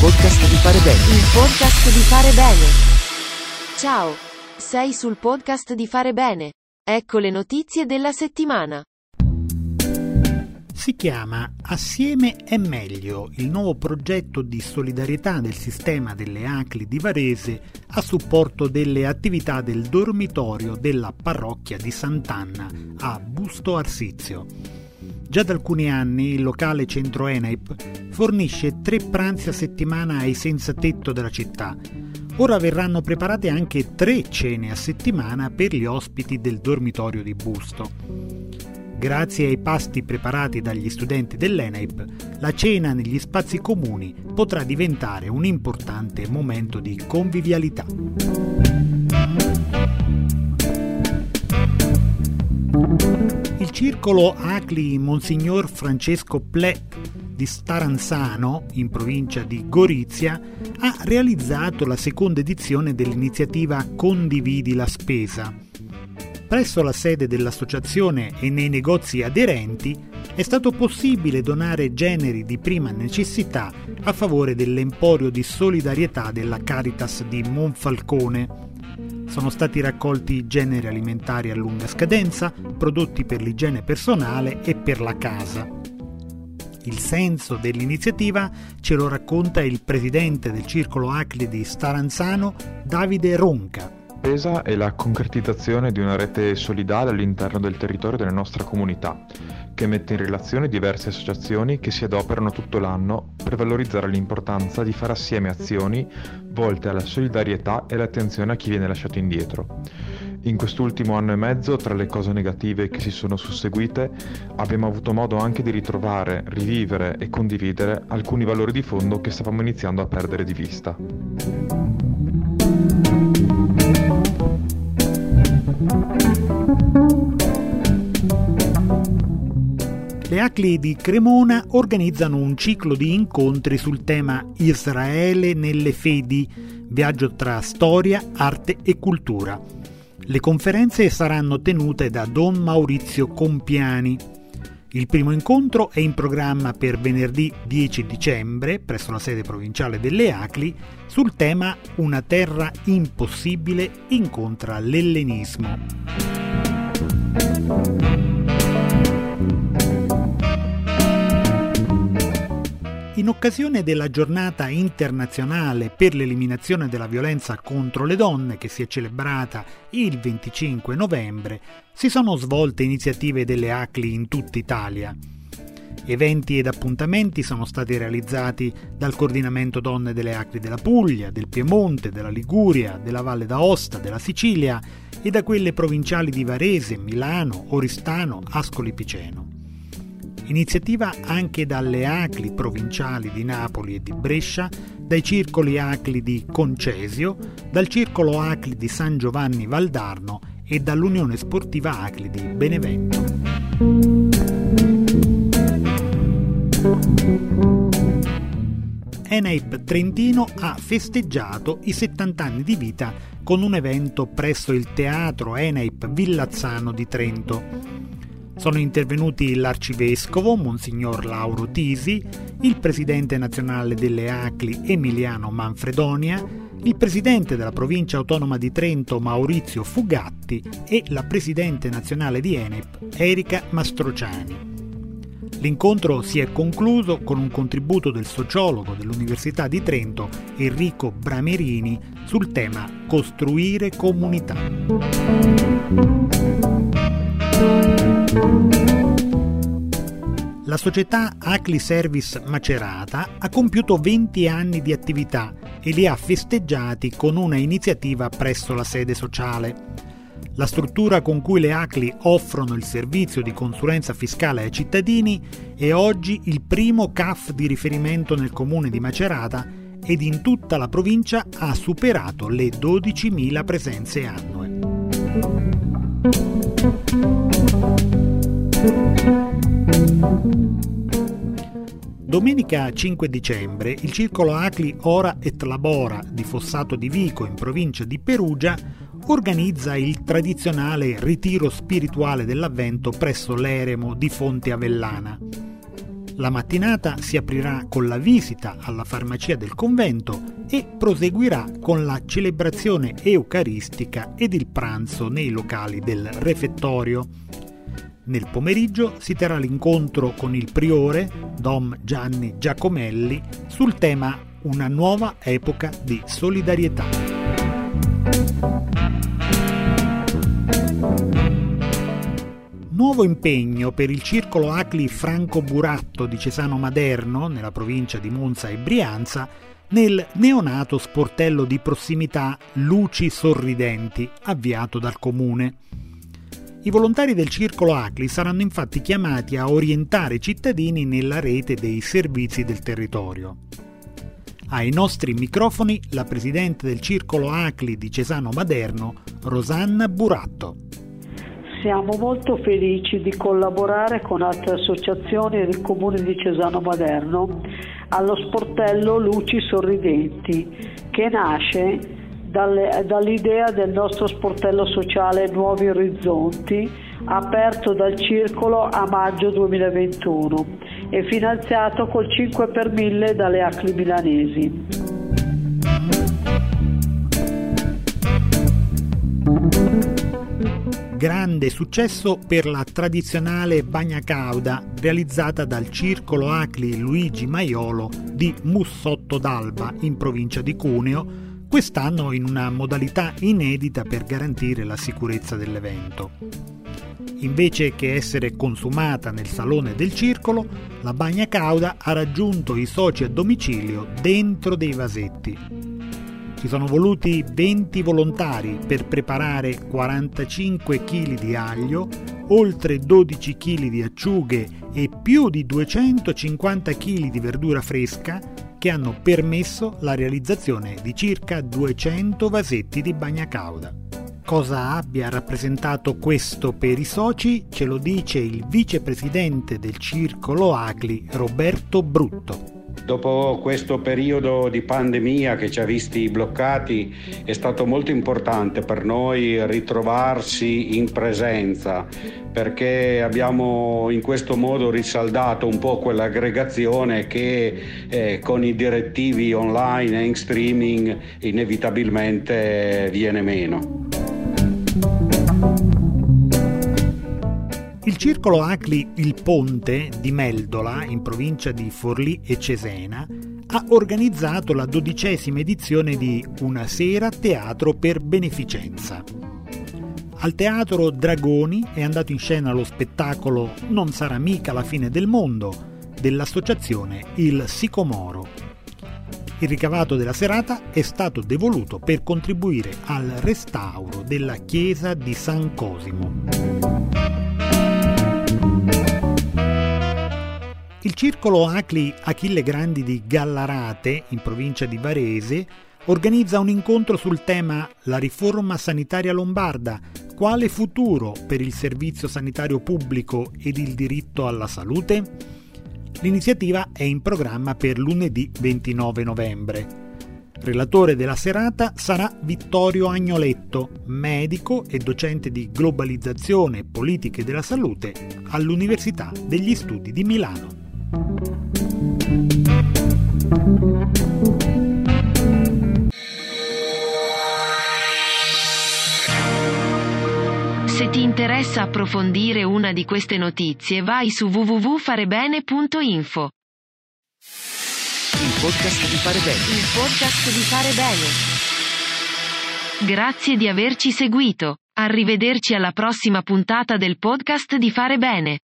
podcast di fare bene. Il podcast di fare bene. Ciao. Sei sul podcast di fare bene. Ecco le notizie della settimana. Si chiama Assieme è meglio, il nuovo progetto di solidarietà del sistema delle ACLI di Varese a supporto delle attività del dormitorio della parrocchia di Sant'Anna a Busto Arsizio. Già da alcuni anni il locale centro ENAIP fornisce tre pranzi a settimana ai senza tetto della città. Ora verranno preparate anche tre cene a settimana per gli ospiti del dormitorio di Busto. Grazie ai pasti preparati dagli studenti dell'ENAIP, la cena negli spazi comuni potrà diventare un importante momento di convivialità. Circolo ACLI Monsignor Francesco Ple di Staranzano, in provincia di Gorizia, ha realizzato la seconda edizione dell'iniziativa Condividi la spesa. Presso la sede dell'associazione e nei negozi aderenti è stato possibile donare generi di prima necessità a favore dell'emporio di solidarietà della Caritas di Monfalcone. Sono stati raccolti generi alimentari a lunga scadenza, prodotti per l'igiene personale e per la casa. Il senso dell'iniziativa ce lo racconta il presidente del circolo ACLI di Staranzano, Davide Ronca. Pesa è la concretizzazione di una rete solidale all'interno del territorio della nostra comunità, che mette in relazione diverse associazioni che si adoperano tutto l'anno per valorizzare l'importanza di fare assieme azioni volte alla solidarietà e all'attenzione a chi viene lasciato indietro. In quest'ultimo anno e mezzo, tra le cose negative che si sono susseguite, abbiamo avuto modo anche di ritrovare, rivivere e condividere alcuni valori di fondo che stavamo iniziando a perdere di vista. ACLI di Cremona organizzano un ciclo di incontri sul tema Israele nelle fedi, viaggio tra storia, arte e cultura. Le conferenze saranno tenute da Don Maurizio Compiani. Il primo incontro è in programma per venerdì 10 dicembre presso la sede provinciale delle ACLI sul tema Una terra impossibile incontra l'ellenismo. In occasione della giornata internazionale per l'eliminazione della violenza contro le donne, che si è celebrata il 25 novembre, si sono svolte iniziative delle ACLI in tutta Italia. Eventi ed appuntamenti sono stati realizzati dal Coordinamento Donne delle ACLI della Puglia, del Piemonte, della Liguria, della Valle d'Aosta, della Sicilia e da quelle provinciali di Varese, Milano, Oristano, Ascoli Piceno. Iniziativa anche dalle ACLI provinciali di Napoli e di Brescia, dai circoli ACLI di Concesio, dal circolo ACLI di San Giovanni Valdarno e dall'Unione Sportiva ACLI di Benevento. Enaip Trentino ha festeggiato i 70 anni di vita con un evento presso il teatro Enaip Villazzano di Trento. Sono intervenuti l'arcivescovo Monsignor Lauro Tisi, il presidente nazionale delle ACLI Emiliano Manfredonia, il presidente della provincia autonoma di Trento Maurizio Fugatti e la presidente nazionale di Enep Erika Mastrociani. L'incontro si è concluso con un contributo del sociologo dell'Università di Trento Enrico Bramerini sul tema Costruire comunità. La società Acli Service Macerata ha compiuto 20 anni di attività e li ha festeggiati con una iniziativa presso la sede sociale. La struttura con cui le ACLI offrono il servizio di consulenza fiscale ai cittadini è oggi il primo CAF di riferimento nel comune di Macerata ed in tutta la provincia ha superato le 12.000 presenze annue. Domenica 5 dicembre il circolo Acli Ora et Labora di Fossato di Vico in provincia di Perugia organizza il tradizionale ritiro spirituale dell'avvento presso l'eremo di Fonte Avellana. La mattinata si aprirà con la visita alla farmacia del convento e proseguirà con la celebrazione eucaristica ed il pranzo nei locali del refettorio. Nel pomeriggio si terrà l'incontro con il priore, Dom Gianni Giacomelli, sul tema Una nuova epoca di solidarietà. Nuovo impegno per il circolo Acli Franco Buratto di Cesano Maderno, nella provincia di Monza e Brianza, nel neonato sportello di prossimità Luci Sorridenti, avviato dal comune. I volontari del circolo Acli saranno infatti chiamati a orientare i cittadini nella rete dei servizi del territorio. Ai nostri microfoni la presidente del circolo Acli di Cesano Maderno, Rosanna Buratto. Siamo molto felici di collaborare con altre associazioni del comune di Cesano Maderno allo sportello Luci Sorridenti che nasce dalle, dall'idea del nostro sportello sociale Nuovi Orizzonti aperto dal Circolo a maggio 2021 e finanziato col 5 per 1000 dalle ACLI milanesi. grande successo per la tradizionale bagna cauda realizzata dal Circolo Acli Luigi Maiolo di Mussotto d'Alba in provincia di Cuneo, quest'anno in una modalità inedita per garantire la sicurezza dell'evento. Invece che essere consumata nel salone del circolo, la bagna cauda ha raggiunto i soci a domicilio dentro dei vasetti. Ci sono voluti 20 volontari per preparare 45 kg di aglio, oltre 12 kg di acciughe e più di 250 kg di verdura fresca che hanno permesso la realizzazione di circa 200 vasetti di bagna cauda. Cosa abbia rappresentato questo per i soci ce lo dice il vicepresidente del circolo Agli Roberto Brutto. Dopo questo periodo di pandemia che ci ha visti bloccati è stato molto importante per noi ritrovarsi in presenza perché abbiamo in questo modo risaldato un po' quell'aggregazione che eh, con i direttivi online e in streaming inevitabilmente viene meno. Il circolo Acli Il Ponte di Meldola, in provincia di Forlì e Cesena, ha organizzato la dodicesima edizione di Una sera teatro per beneficenza. Al teatro Dragoni è andato in scena lo spettacolo Non sarà mica la fine del mondo dell'associazione Il Sicomoro. Il ricavato della serata è stato devoluto per contribuire al restauro della chiesa di San Cosimo. Il circolo Acli Achille Grandi di Gallarate, in provincia di Varese, organizza un incontro sul tema La riforma sanitaria lombarda, quale futuro per il servizio sanitario pubblico ed il diritto alla salute? L'iniziativa è in programma per lunedì 29 novembre. Relatore della serata sarà Vittorio Agnoletto, medico e docente di globalizzazione e politiche della salute all'Università degli Studi di Milano. Se ti interessa approfondire una di queste notizie vai su www.farebene.info. Il podcast di Fare Bene. Il podcast di Fare Bene. Grazie di averci seguito. Arrivederci alla prossima puntata del podcast di Fare Bene.